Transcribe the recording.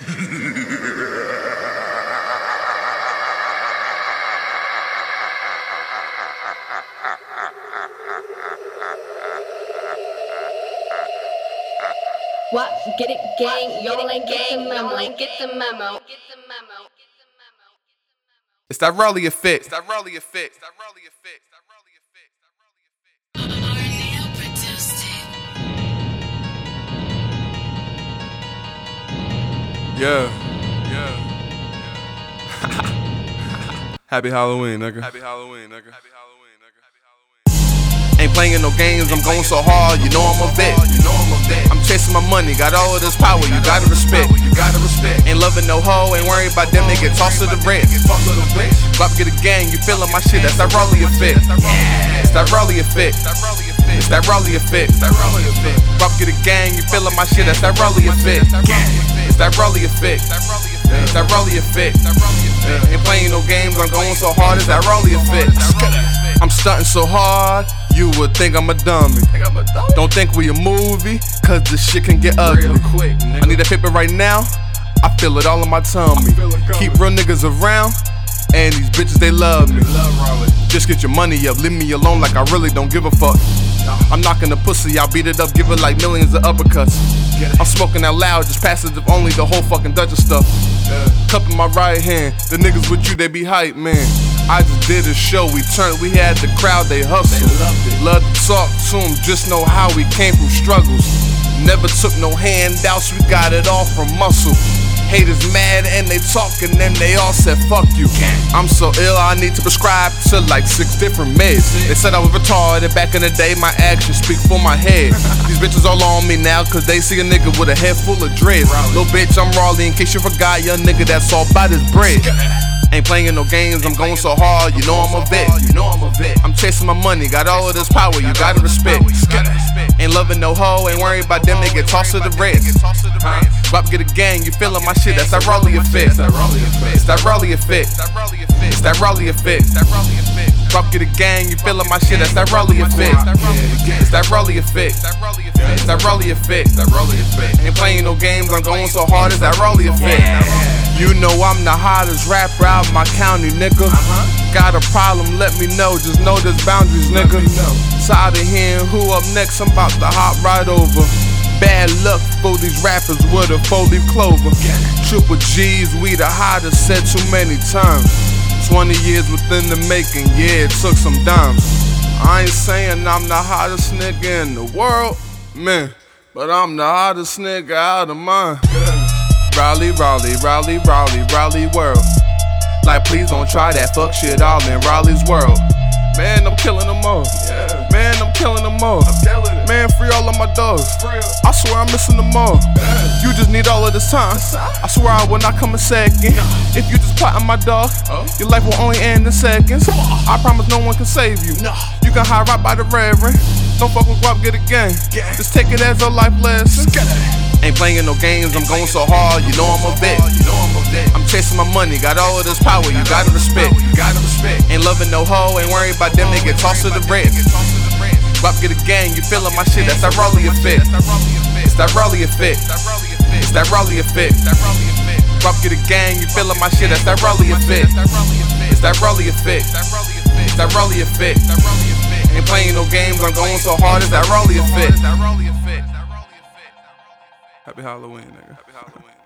what? Get it, gang. Y'all ain't gang. Memo. Get the memo. Get the memo. It's that Raawly effect. It's that Raawly effect. It's that Raawly effect. Yeah. Yeah. Happy Halloween, nigga. Happy Halloween, nigga. Happy Halloween, nigga. Happy Halloween. Ain't playing no games, I'm going so hard, you know I'm a vet. You know I'm a vet. I'm chasing my money, got all of this power, you gotta respect. You gotta respect. Ain't loving no hoe, ain't worried about them, they get tossed to the red. Bop get a gang, you feeling my shit, that's that Raawly effect. It's that Raawly effect. It's that Raawly effect. Bop get a gang, you feeling my shit, that's that Raawly effect. It's that Raawly effect. That Raawly effect. Ain't playing no games, I'm going so hard, it's that Raawly effect. I'm stunting so hard, you would think I'm a dummy. Don't think we a movie, cause this shit can get ugly. I need a paper right now, I feel it all in my tummy. Keep real niggas around, and these bitches they love me. Just get your money up, leave me alone like I really don't give a fuck. I'm knocking the pussy, I'll beat it up, give it like millions of uppercuts. I'm smoking out loud, just passive if only the whole fucking Dutch of stuff. Cup in my right hand, the niggas with you, they be hype, man. I just did a show, we turned, we had the crowd, they hustle. Love to talk to them, just know how we came from struggles. Never took no handouts, we got it all from muscle. Haters mad and they talking and they all said fuck you. I'm so ill, I need to prescribe to like six different meds. They said I was retarded back in the day, my actions speak for my head. These bitches all on me now cause they see a nigga with a head full of dreads. Little bitch, I'm Raawly in case you forgot, young nigga that's all about his bread. Ain't playing no games, I'm going so hard, you know I'm a vet. You know I'm a vet. I'm chasing my money, got all of this power, you gotta respect. Ain't loving no hoe, ain't worried about them, they get tossed to the rest. Bop get a gang, you feeling my shit, that's that Raawly effect. It's that Raawly effect. It's that Raawly effect. Bop get a gang, you feeling my shit, that's that Raawly effect. It's that Raawly effect. It's that Raawly effect. Ain't playing no games, I'm going so hard, it's that Raawly effect. You know I'm the hottest rapper out my county, nigga. Got a problem, let me know, just know there's boundaries, nigga. Tired of hearing who up next, I'm about to hop right over. Bad luck for these rappers with a four leaf clover. Triple G's, we the hottest, said too many times. 20 years within the making, yeah, it took some dimes. I ain't saying I'm the hottest nigga in the world, man, but I'm the hottest nigga out of mine. Raawly, Raawly, Raawly, Raawly, Raawly world. Like, please don't try that fuck shit all in Raawly's world. Man, I'm killing them all. Man, I'm killing them all. Man, free all of my dogs. I swear I'm missing them all. You just need all of this time. I swear I will not come a second. If you just plotting my dog, your life will only end in seconds. I promise no one can save you. You can hide right by the reverend. Don't fuck with guap, get a gang. Just take it as a life lesson. Ain't playing no games, I'm going so hard, you know I'm a vet. I'm chasing my money, got all of this power, you gotta respect. Ain't loving no hoe, ain't worried about them, they get tossed to the red. Bop get a gang, you feeling my shit, that's that Raawly effect. It's that Raawly effect. It's that Raawly effect. Bop get a gang, you feeling my shit, that's that Raawly effect. It's that Raawly effect. It's that Raawly effect. Ain't playing no games, I'm going so hard, it's that Raawly effect. Happy Halloween, nigga. Happy Halloween.